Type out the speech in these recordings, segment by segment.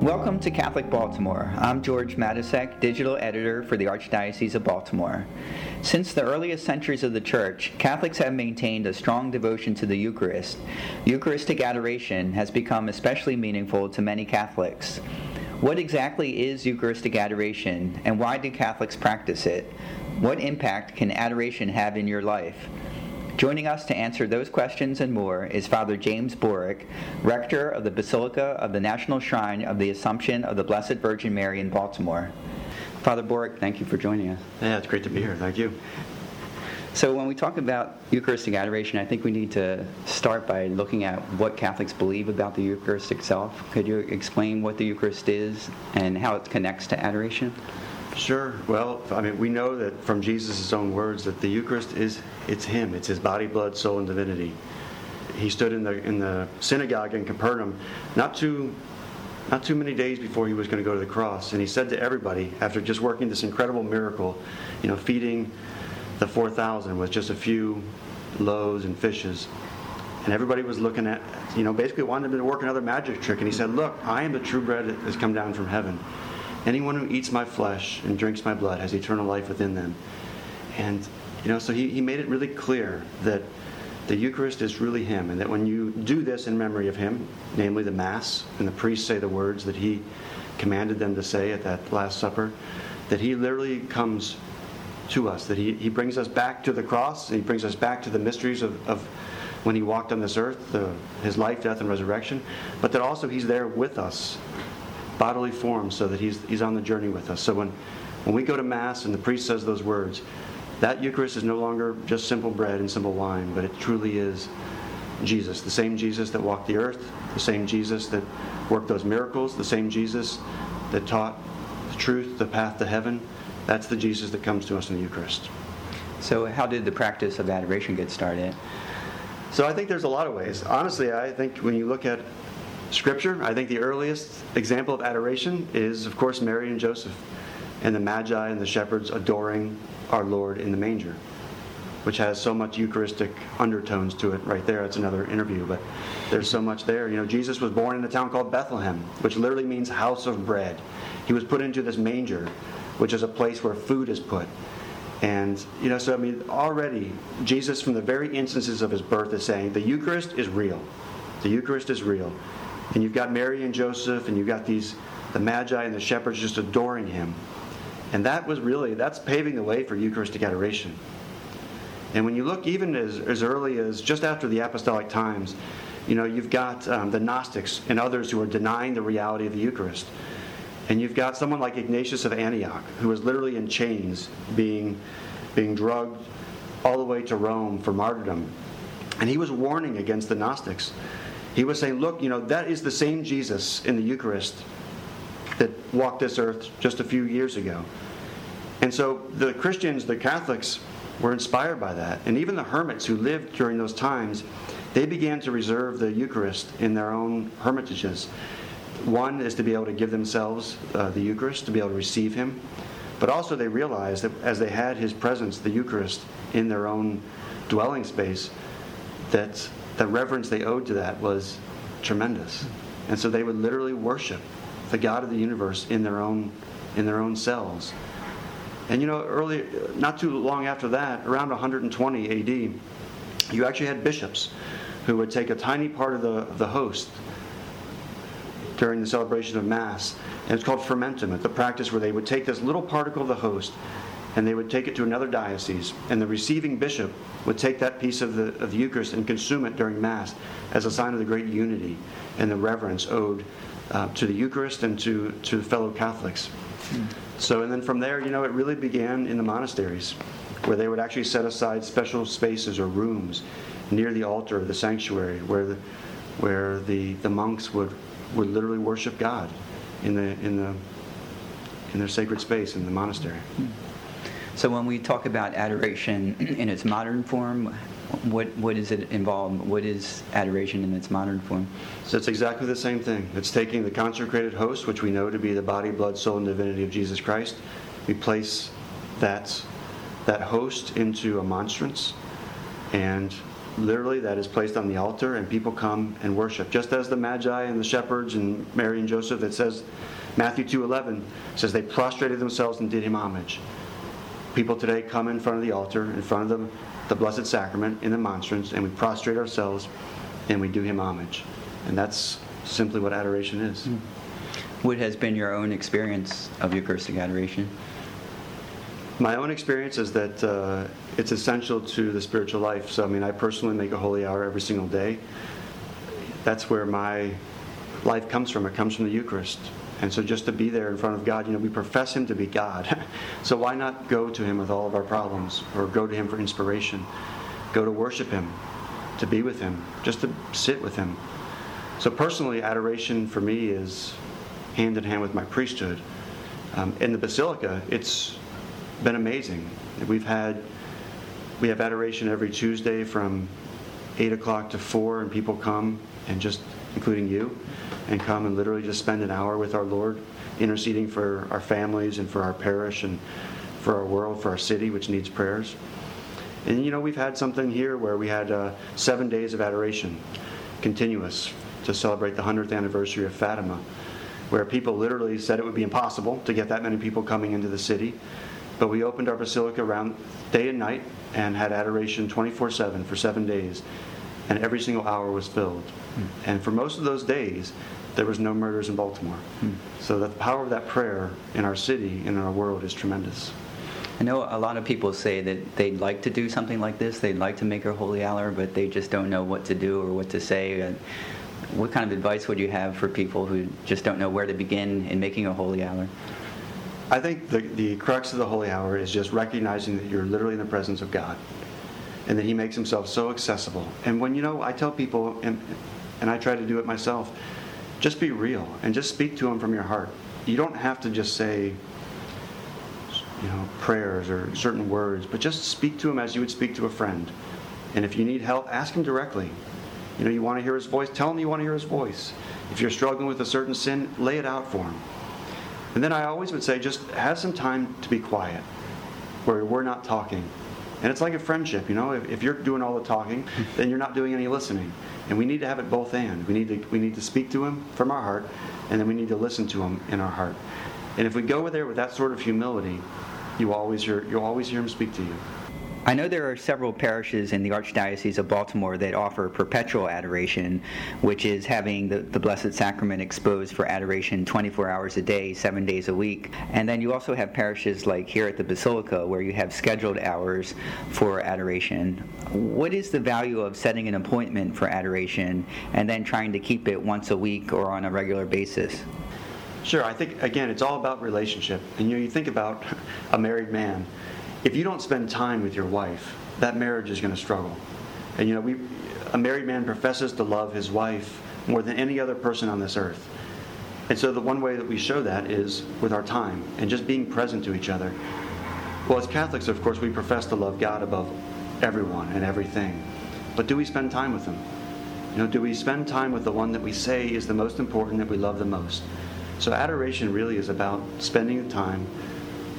Welcome to Catholic Baltimore. I'm George Matysek, digital editor for the Archdiocese of Baltimore. Since the earliest centuries of the Church, Catholics have maintained a strong devotion to the Eucharist. Eucharistic adoration has become especially meaningful to many Catholics. What exactly is Eucharistic adoration, and why do Catholics practice it? What impact can adoration have in your life? Joining us to answer those questions and more is Father James Boric, rector of the Basilica of the National Shrine of the Assumption of the Blessed Virgin Mary in Baltimore. Father Boric, thank you for joining us. Yeah, it's great to be here. Thank you. So, when we talk about Eucharistic adoration, I think we need to start by looking at what Catholics believe about the Eucharist itself. Could you explain what the Eucharist is and how it connects to adoration? Sure. Well, I mean, we know that from Jesus' own words that the Eucharist is it's Him. It's His body, blood, soul, and divinity. He stood in the in the synagogue in Capernaum, not too not too many days before he was going to go to the cross, and he said to everybody, after just working this incredible miracle, you know, feeding the 4,000 with just a few loaves and fishes. And everybody was looking at, you know, basically wanted him to work another magic trick. And he said, Look, I am the true bread that has come down from heaven. Anyone who eats my flesh and drinks my blood has eternal life within them. And, you know, so he, he made it really clear that the Eucharist is really Him, and that when you do this in memory of Him, namely the Mass, and the priests say the words that He commanded them to say at that Last Supper, that He literally comes to us, that he, he brings us back to the cross, and he brings us back to the mysteries of, of when he walked on this earth, the, his life, death, and resurrection, but that also he's there with us, bodily form, so that he's, he's on the journey with us. So when, when we go to Mass and the priest says those words, that Eucharist is no longer just simple bread and simple wine, but it truly is Jesus, the same Jesus that walked the earth, the same Jesus that worked those miracles, the same Jesus that taught the truth, the path to heaven, that's the Jesus that comes to us in the Eucharist. So, how did the practice of adoration get started? So, I think there's a lot of ways. Honestly, I think when you look at Scripture, I think the earliest example of adoration is, of course, Mary and Joseph and the Magi and the shepherds adoring our Lord in the manger, which has so much Eucharistic undertones to it right there. It's another interview, but there's so much there. You know, Jesus was born in a town called Bethlehem, which literally means house of bread. He was put into this manger which is a place where food is put. And, you know, so I mean, already, Jesus, from the very instances of his birth, is saying the Eucharist is real. The Eucharist is real. And you've got Mary and Joseph, and you've got these, the Magi and the shepherds just adoring him. And that was really, that's paving the way for Eucharistic adoration. And when you look even as, as early as just after the apostolic times, you know, you've got um, the Gnostics and others who are denying the reality of the Eucharist. And you've got someone like Ignatius of Antioch, who was literally in chains, being, being drugged all the way to Rome for martyrdom. And he was warning against the Gnostics. He was saying, look, you know, that is the same Jesus in the Eucharist that walked this earth just a few years ago. And so the Christians, the Catholics, were inspired by that. And even the hermits who lived during those times, they began to reserve the Eucharist in their own hermitages. One is to be able to give themselves uh, the Eucharist, to be able to receive Him. But also, they realized that as they had His presence, the Eucharist, in their own dwelling space, that the reverence they owed to that was tremendous. And so they would literally worship the God of the universe in their own, in their own cells. And you know, early, not too long after that, around 120 AD, you actually had bishops who would take a tiny part of the, the host during the celebration of Mass. And it's called fermentum, It's the practice where they would take this little particle of the host and they would take it to another diocese. And the receiving bishop would take that piece of the, of the Eucharist and consume it during Mass as a sign of the great unity and the reverence owed uh, to the Eucharist and to, to fellow Catholics. Mm. So, and then from there, you know, it really began in the monasteries where they would actually set aside special spaces or rooms near the altar of the sanctuary where the, where the, the monks would would literally worship God in the in the in their sacred space in the monastery. So when we talk about adoration in its modern form, what what does it involved? What is adoration in its modern form? So it's exactly the same thing. It's taking the consecrated host, which we know to be the body, blood, soul, and divinity of Jesus Christ. We place that that host into a monstrance, and literally that is placed on the altar, and people come and worship. Just as the Magi and the shepherds and Mary and Joseph, it says Matthew 2:11 says they prostrated themselves and did him homage. People today come in front of the altar, in front of the, the Blessed Sacrament, in the monstrance, and we prostrate ourselves and we do him homage. And that's simply what adoration is. What has been your own experience of Eucharistic adoration? My own experience is that uh, it's essential to the spiritual life. So, I mean, I personally make a holy hour every single day. That's where my life comes from. It comes from the Eucharist. And so, just to be there in front of God, you know, we profess Him to be God. so, why not go to Him with all of our problems or go to Him for inspiration? Go to worship Him, to be with Him, just to sit with Him. So, personally, adoration for me is hand in hand with my priesthood. Um, in the Basilica, it's been amazing. We've had we have adoration every Tuesday from eight o'clock to four, and people come and just, including you, and come and literally just spend an hour with our Lord, interceding for our families and for our parish and for our world, for our city, which needs prayers. And you know, we've had something here where we had uh, seven days of adoration, continuous, to celebrate the 100th anniversary of Fatima, where people literally said it would be impossible to get that many people coming into the city. But we opened our basilica around day and night and had adoration 24 7 for seven days, and every single hour was filled. Mm. And for most of those days, there was no murders in Baltimore. Mm. So the power of that prayer in our city and in our world is tremendous. I know a lot of people say that they'd like to do something like this. They'd like to make a holy hour, but they just don't know what to do or what to say. What kind of advice would you have for people who just don't know where to begin in making a holy hour? I think the, the crux of the holy hour is just recognizing that you're literally in the presence of God and that He makes Himself so accessible. And when, you know, I tell people, and, and I try to do it myself, just be real and just speak to Him from your heart. You don't have to just say, you know, prayers or certain words, but just speak to Him as you would speak to a friend. And if you need help, ask Him directly. You know, you want to hear His voice, tell Him you want to hear His voice. If you're struggling with a certain sin, lay it out for Him. And then I always would say, just have some time to be quiet, where we're not talking. And it's like a friendship, you know. If, if, you're doing all the talking, then you're not doing any listening. And we need to have it both and. We need to we need to speak to him from our heart, and then we need to listen to him in our heart. And if we go there with that sort of humility, you always hear you'll always hear him speak to you. I know there are several parishes in the Archdiocese of Baltimore that offer perpetual adoration, which is having the, the Blessed Sacrament exposed for adoration 24 hours a day, seven days a week. And then you also have parishes like here at the Basilica where you have scheduled hours for adoration. What is the value of setting an appointment for adoration and then trying to keep it once a week or on a regular basis? Sure, I think, again, it's all about relationship. And you, know, you think about a married man if you don't spend time with your wife, that marriage is going to struggle. And you know, we, a married man professes to love his wife more than any other person on this earth. And so the one way that we show that is with our time and just being present to each other. Well, as Catholics, of course, we profess to love God above everyone and everything. But do we spend time with Him? You know, do we spend time with the one that we say is the most important, that we love the most? So adoration really is about spending time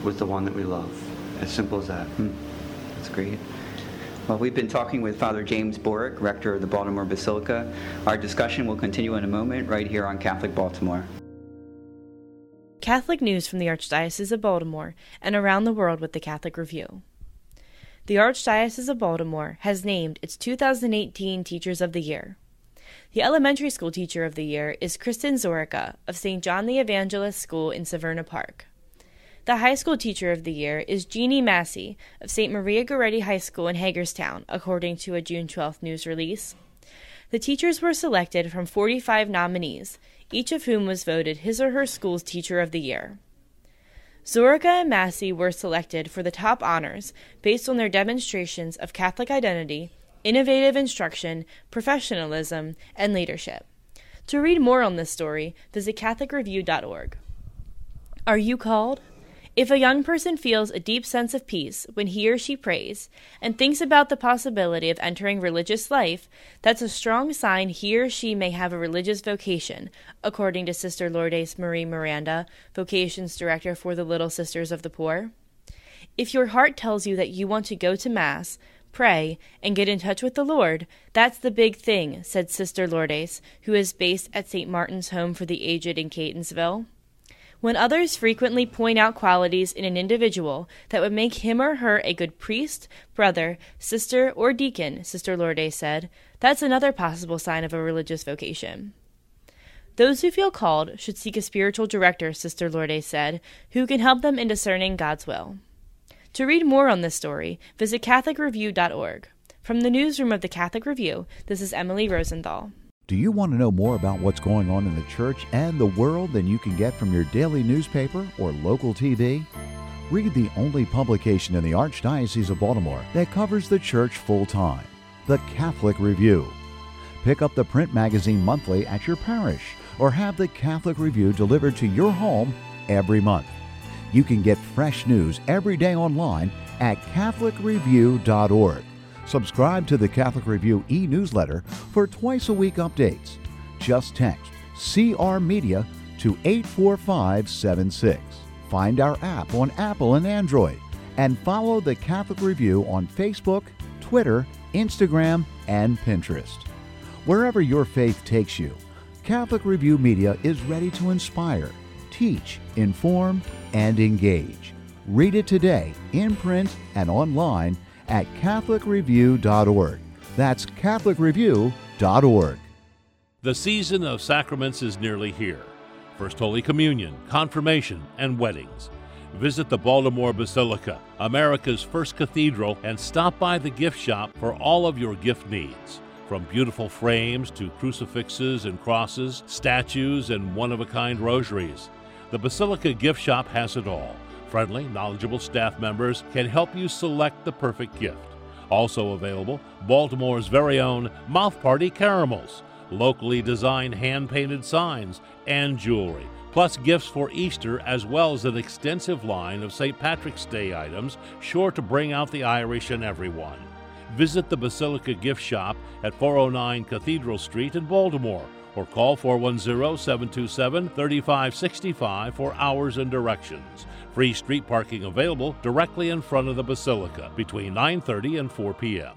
with the one that we love. As simple as that. Hmm. That's great. Well, we've been talking with Father James Boric, rector of the Baltimore Basilica. Our discussion will continue in a moment right here on Catholic Baltimore. Catholic news from the Archdiocese of Baltimore and around the world with the Catholic Review. The Archdiocese of Baltimore has named its 2018 Teachers of the Year. The elementary school teacher of the year is Kristen Zorica of St. John the Evangelist School in Severna Park. The high school teacher of the year is Jeannie Massey of St. Maria Goretti High School in Hagerstown, according to a June 12th news release. The teachers were selected from 45 nominees, each of whom was voted his or her school's teacher of the year. Zorica and Massey were selected for the top honors based on their demonstrations of Catholic identity, innovative instruction, professionalism, and leadership. To read more on this story, visit CatholicReview.org. Are you called? If a young person feels a deep sense of peace when he or she prays and thinks about the possibility of entering religious life, that's a strong sign he or she may have a religious vocation, according to Sister Lourdes Marie Miranda, Vocations Director for the Little Sisters of the Poor. If your heart tells you that you want to go to Mass, pray, and get in touch with the Lord, that's the big thing, said Sister Lourdes, who is based at St. Martin's Home for the Aged in Catonsville. When others frequently point out qualities in an individual that would make him or her a good priest, brother, sister, or deacon, Sister Lourdes said, that's another possible sign of a religious vocation. Those who feel called should seek a spiritual director, Sister Lourdes said, who can help them in discerning God's will. To read more on this story, visit CatholicReview.org. From the newsroom of the Catholic Review, this is Emily Rosenthal. Do you want to know more about what's going on in the church and the world than you can get from your daily newspaper or local TV? Read the only publication in the Archdiocese of Baltimore that covers the church full time the Catholic Review. Pick up the print magazine monthly at your parish or have the Catholic Review delivered to your home every month. You can get fresh news every day online at CatholicReview.org. Subscribe to the Catholic Review e newsletter for twice a week updates. Just text CR Media to 84576. Find our app on Apple and Android, and follow the Catholic Review on Facebook, Twitter, Instagram, and Pinterest. Wherever your faith takes you, Catholic Review Media is ready to inspire, teach, inform, and engage. Read it today in print and online at CatholicReview.org. That's CatholicReview.org. The season of sacraments is nearly here First Holy Communion, Confirmation, and weddings. Visit the Baltimore Basilica, America's first cathedral, and stop by the gift shop for all of your gift needs. From beautiful frames to crucifixes and crosses, statues, and one of a kind rosaries, the Basilica gift shop has it all Friendly, knowledgeable staff members can help you select the perfect gift. Also available, Baltimore's very own Mouth Party Caramels, locally designed hand painted signs, and jewelry, plus gifts for Easter, as well as an extensive line of St. Patrick's Day items sure to bring out the Irish in everyone. Visit the Basilica gift shop at 409 Cathedral Street in Baltimore or call 410 727 3565 for hours and directions. Free street parking available directly in front of the Basilica between 9:30 and 4 p.m.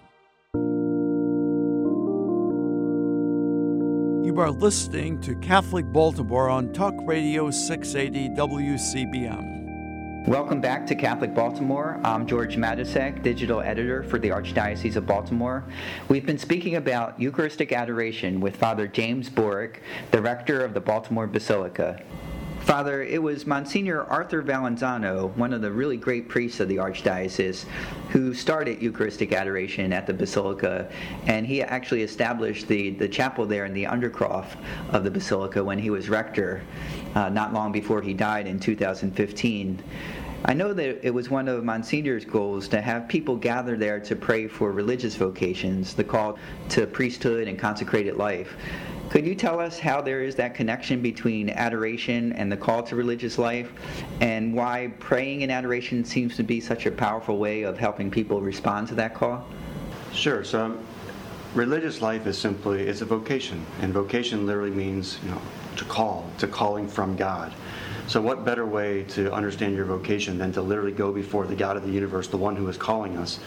You are listening to Catholic Baltimore on Talk Radio 680 WCBM. Welcome back to Catholic Baltimore. I'm George Matysek, digital editor for the Archdiocese of Baltimore. We've been speaking about Eucharistic adoration with Father James Boric, the rector of the Baltimore Basilica. Father, it was Monsignor Arthur Valenzano, one of the really great priests of the Archdiocese, who started Eucharistic adoration at the Basilica, and he actually established the, the chapel there in the Undercroft of the Basilica when he was rector, uh, not long before he died in 2015. I know that it was one of Monsignor's goals to have people gather there to pray for religious vocations, the call to priesthood and consecrated life. Could you tell us how there is that connection between adoration and the call to religious life, and why praying in adoration seems to be such a powerful way of helping people respond to that call? Sure. So, um, religious life is simply it's a vocation, and vocation literally means you know to call, to calling from God. So, what better way to understand your vocation than to literally go before the God of the universe, the one who is calling us,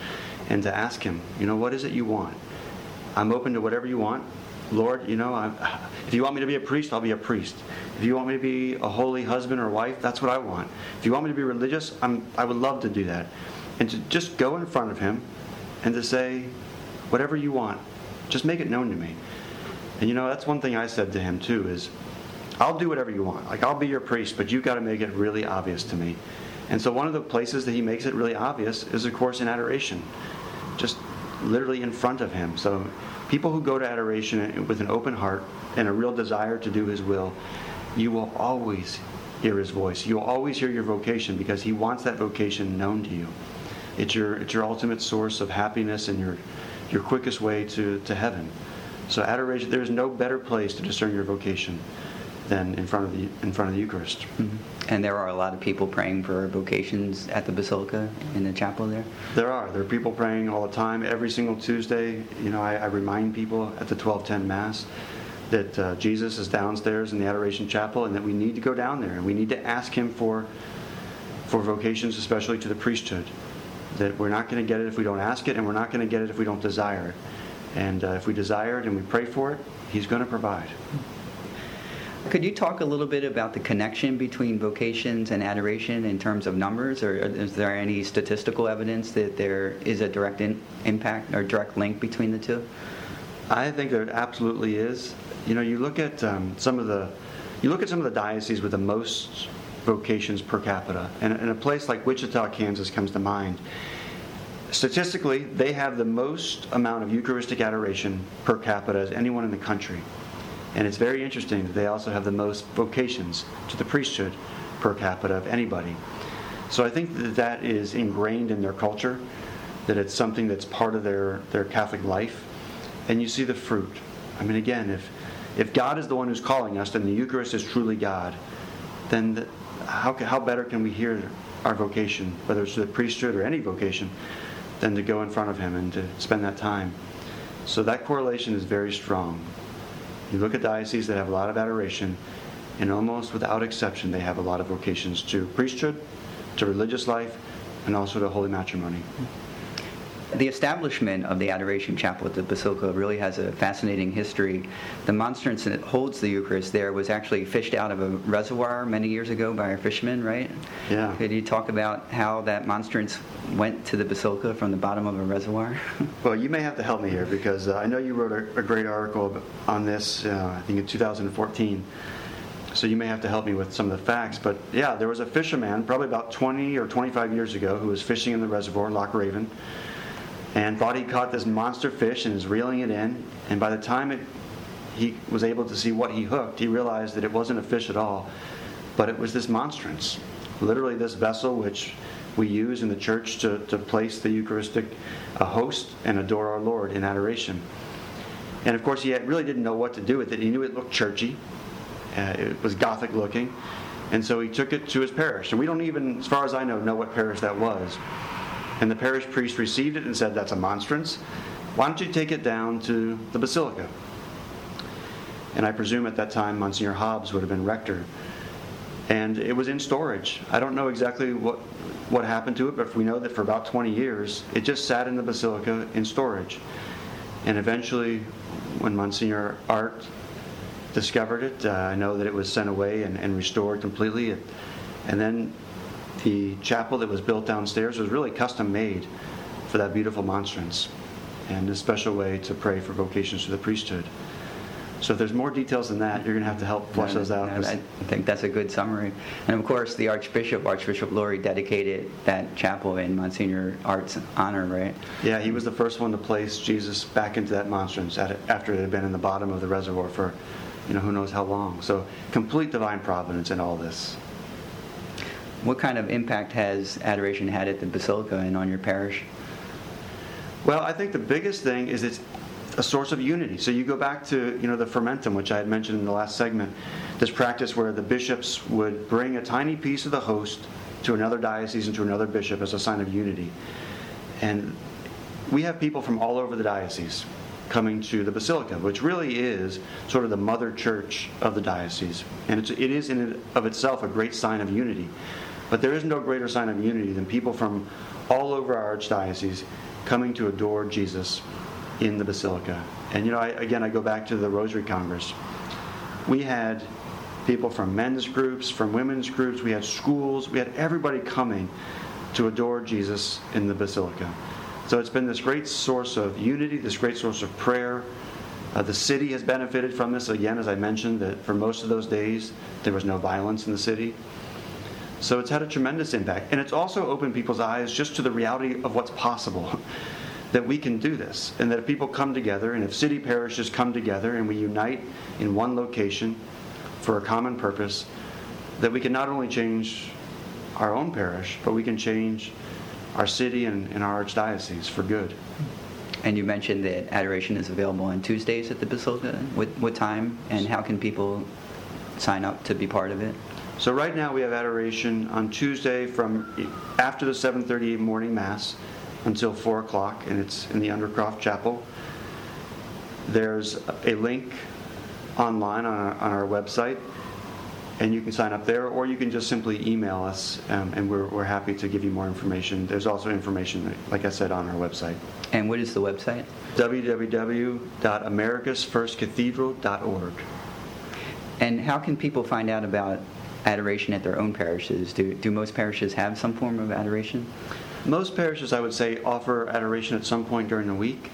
and to ask Him, you know, what is it you want? I'm open to whatever you want. Lord, you know, I'm, if you want me to be a priest, I'll be a priest. If you want me to be a holy husband or wife, that's what I want. If you want me to be religious, I'm, I would love to do that. And to just go in front of him and to say, whatever you want, just make it known to me. And you know, that's one thing I said to him too is, I'll do whatever you want. Like, I'll be your priest, but you've got to make it really obvious to me. And so, one of the places that he makes it really obvious is, of course, in adoration. Just literally in front of him. So, people who go to adoration with an open heart and a real desire to do his will, you will always hear his voice. You'll always hear your vocation because he wants that vocation known to you. It's your, it's your ultimate source of happiness and your, your quickest way to, to heaven. So adoration, there is no better place to discern your vocation than in front of the in front of the Eucharist. Mm-hmm. And there are a lot of people praying for vocations at the Basilica in the chapel there. There are. There are people praying all the time. Every single Tuesday, you know, I, I remind people at the 1210 Mass that uh, Jesus is downstairs in the Adoration Chapel and that we need to go down there and we need to ask Him for for vocations, especially to the priesthood. That we're not going to get it if we don't ask it, and we're not going to get it if we don't desire it. And uh, if we desire it and we pray for it, He's going to provide. Could you talk a little bit about the connection between vocations and adoration in terms of numbers, or is there any statistical evidence that there is a direct in, impact or direct link between the two? I think there absolutely is. You know, you look at um, some of the, you look at some of the dioceses with the most vocations per capita, and, and a place like Wichita, Kansas, comes to mind. Statistically, they have the most amount of Eucharistic adoration per capita as anyone in the country. And it's very interesting that they also have the most vocations to the priesthood per capita of anybody. So I think that that is ingrained in their culture, that it's something that's part of their, their Catholic life. And you see the fruit. I mean, again, if, if God is the one who's calling us, then the Eucharist is truly God, then the, how, how better can we hear our vocation, whether it's the priesthood or any vocation, than to go in front of Him and to spend that time? So that correlation is very strong. You look at dioceses that have a lot of adoration, and almost without exception, they have a lot of vocations to priesthood, to religious life, and also to holy matrimony. The establishment of the Adoration Chapel at the Basilica really has a fascinating history. The monstrance that holds the Eucharist there was actually fished out of a reservoir many years ago by a fisherman, right? Yeah. Could you talk about how that monstrance went to the Basilica from the bottom of a reservoir? well, you may have to help me here because uh, I know you wrote a, a great article on this, uh, I think in 2014 so you may have to help me with some of the facts. But yeah, there was a fisherman probably about 20 or 25 years ago who was fishing in the reservoir, in Loch Raven, and thought he caught this monster fish and was reeling it in. And by the time it, he was able to see what he hooked, he realized that it wasn't a fish at all, but it was this monstrance. Literally, this vessel which we use in the church to, to place the Eucharistic a host and adore our Lord in adoration. And of course, he really didn't know what to do with it. He knew it looked churchy, uh, it was Gothic looking, and so he took it to his parish. And we don't even, as far as I know, know what parish that was. And the parish priest received it and said, That's a monstrance. Why don't you take it down to the basilica? And I presume at that time Monsignor Hobbs would have been rector. And it was in storage. I don't know exactly what, what happened to it, but we know that for about 20 years, it just sat in the basilica in storage. And eventually, when Monsignor Art discovered it, uh, I know that it was sent away and, and restored completely. And then the chapel that was built downstairs was really custom made for that beautiful monstrance and a special way to pray for vocations to the priesthood. So if there's more details than that, you're going to have to help flesh those out. I think that's a good summary. And of course, the Archbishop, Archbishop Lori, dedicated that chapel in Monsignor Art's honor, right? Yeah, he was the first one to place Jesus back into that monstrance after it had been in the bottom of the reservoir for, you know, who knows how long. So complete divine providence in all this. What kind of impact has adoration had at the Basilica and on your parish? Well, I think the biggest thing is it's a source of unity. So you go back to you know the fermentum, which I had mentioned in the last segment, this practice where the bishops would bring a tiny piece of the host to another diocese and to another bishop as a sign of unity. And we have people from all over the diocese coming to the basilica, which really is sort of the mother church of the diocese, and it's, it is in of itself a great sign of unity. But there is no greater sign of unity than people from all over our archdiocese coming to adore Jesus in the basilica. And you know, I, again, I go back to the Rosary Congress. We had people from men's groups, from women's groups, we had schools, we had everybody coming to adore Jesus in the basilica. So it's been this great source of unity, this great source of prayer. Uh, the city has benefited from this. Again, as I mentioned, that for most of those days there was no violence in the city. So it's had a tremendous impact. And it's also opened people's eyes just to the reality of what's possible. that we can do this. And that if people come together, and if city parishes come together and we unite in one location for a common purpose, that we can not only change our own parish, but we can change our city and, and our archdiocese for good. And you mentioned that adoration is available on Tuesdays at the Basilica. What, what time and how can people sign up to be part of it? So right now we have adoration on Tuesday from after the 7:30 morning mass until 4 o'clock, and it's in the Undercroft Chapel. There's a link online on our, on our website, and you can sign up there, or you can just simply email us, um, and we're, we're happy to give you more information. There's also information, like I said, on our website. And what is the website? www.americasfirstcathedral.org. And how can people find out about adoration at their own parishes? Do, do most parishes have some form of adoration? Most parishes, I would say, offer adoration at some point during the week.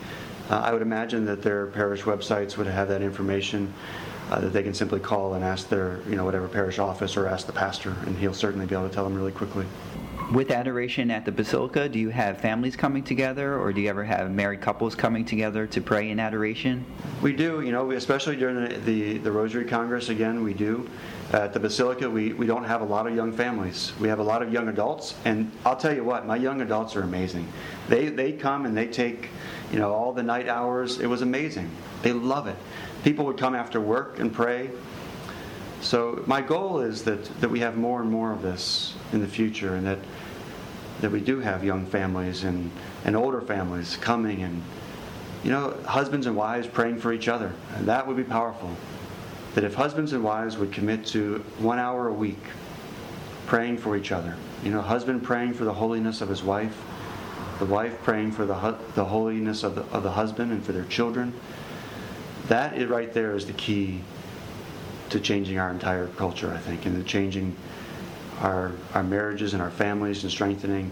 Uh, I would imagine that their parish websites would have that information uh, that they can simply call and ask their, you know, whatever parish office or ask the pastor, and he'll certainly be able to tell them really quickly. With adoration at the Basilica, do you have families coming together, or do you ever have married couples coming together to pray in adoration? We do, you know, especially during the, the, the Rosary Congress, again, we do. At the Basilica, we, we don't have a lot of young families. We have a lot of young adults, and I'll tell you what, my young adults are amazing. They, they come and they take, you know, all the night hours. It was amazing. They love it. People would come after work and pray. So my goal is that, that we have more and more of this in the future, and that that we do have young families and, and older families coming and you know husbands and wives praying for each other and that would be powerful that if husbands and wives would commit to one hour a week praying for each other you know husband praying for the holiness of his wife the wife praying for the, the holiness of the, of the husband and for their children that right there is the key to changing our entire culture i think and the changing our, our marriages and our families and strengthening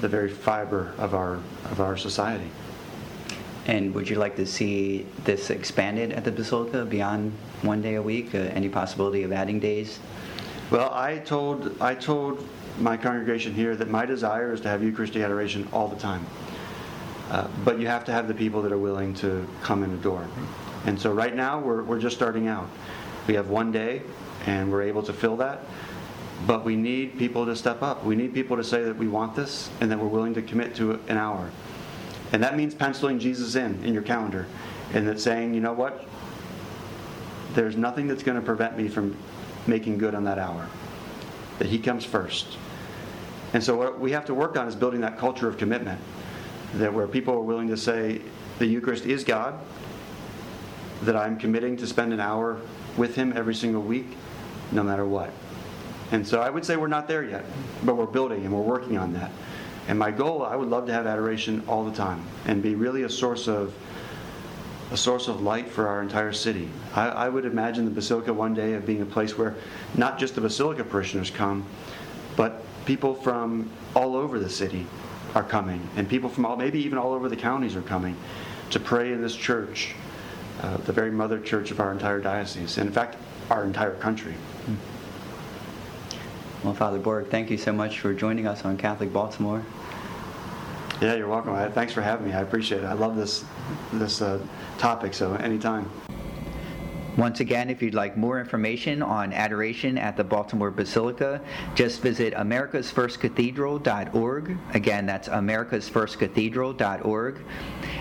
the very fiber of our, of our society. And would you like to see this expanded at the Basilica beyond one day a week? Uh, any possibility of adding days? Well, I told, I told my congregation here that my desire is to have Eucharistic adoration all the time. Uh, but you have to have the people that are willing to come in the door. And so right now, we're, we're just starting out. We have one day, and we're able to fill that. But we need people to step up. We need people to say that we want this and that we're willing to commit to an hour. And that means penciling Jesus in in your calendar and that saying, you know what? There's nothing that's going to prevent me from making good on that hour. That He comes first. And so what we have to work on is building that culture of commitment. That where people are willing to say, the Eucharist is God, that I'm committing to spend an hour with Him every single week, no matter what. And so I would say we're not there yet, but we're building and we're working on that. And my goal, I would love to have adoration all the time and be really a source of a source of light for our entire city. I, I would imagine the Basilica one day of being a place where not just the Basilica parishioners come, but people from all over the city are coming, and people from all, maybe even all over the counties are coming to pray in this church, uh, the very mother church of our entire diocese, and in fact, our entire country. Mm-hmm. Well, Father Borg, thank you so much for joining us on Catholic Baltimore. Yeah, you're welcome. Thanks for having me. I appreciate it. I love this this uh, topic, so anytime. Once again, if you'd like more information on adoration at the Baltimore Basilica, just visit americasfirstcathedral.org. Again, that's americasfirstcathedral.org.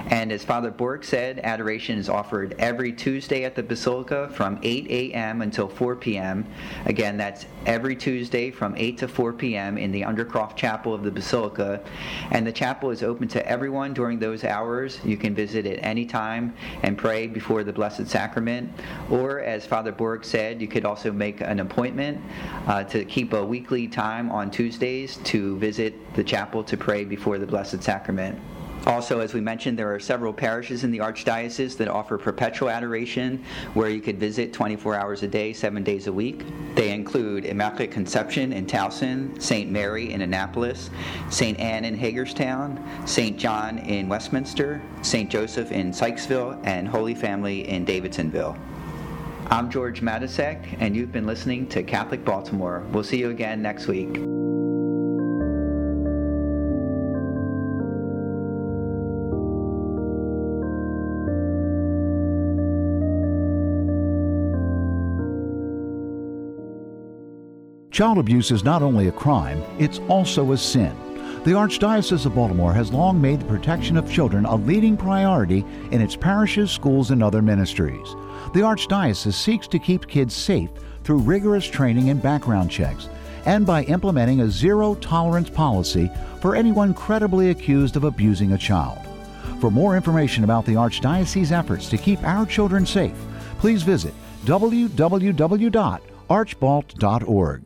And as Father Borg said, adoration is offered every Tuesday at the Basilica from 8 a.m. until 4 p.m. Again, that's every Tuesday from 8 to 4 p.m. in the Undercroft Chapel of the Basilica. And the chapel is open to everyone during those hours. You can visit at any time and pray before the Blessed Sacrament. Or, as Father Borg said, you could also make an appointment uh, to keep a weekly time on Tuesdays to visit the chapel to pray before the Blessed Sacrament. Also, as we mentioned, there are several parishes in the Archdiocese that offer perpetual adoration where you could visit 24 hours a day, seven days a week. They include Immaculate Conception in Towson, St. Mary in Annapolis, St. Anne in Hagerstown, St. John in Westminster, St. Joseph in Sykesville, and Holy Family in Davidsonville. I'm George Matysek, and you've been listening to Catholic Baltimore. We'll see you again next week. Child abuse is not only a crime, it's also a sin. The Archdiocese of Baltimore has long made the protection of children a leading priority in its parishes, schools, and other ministries. The Archdiocese seeks to keep kids safe through rigorous training and background checks, and by implementing a zero tolerance policy for anyone credibly accused of abusing a child. For more information about the Archdiocese's efforts to keep our children safe, please visit www.archbalt.org.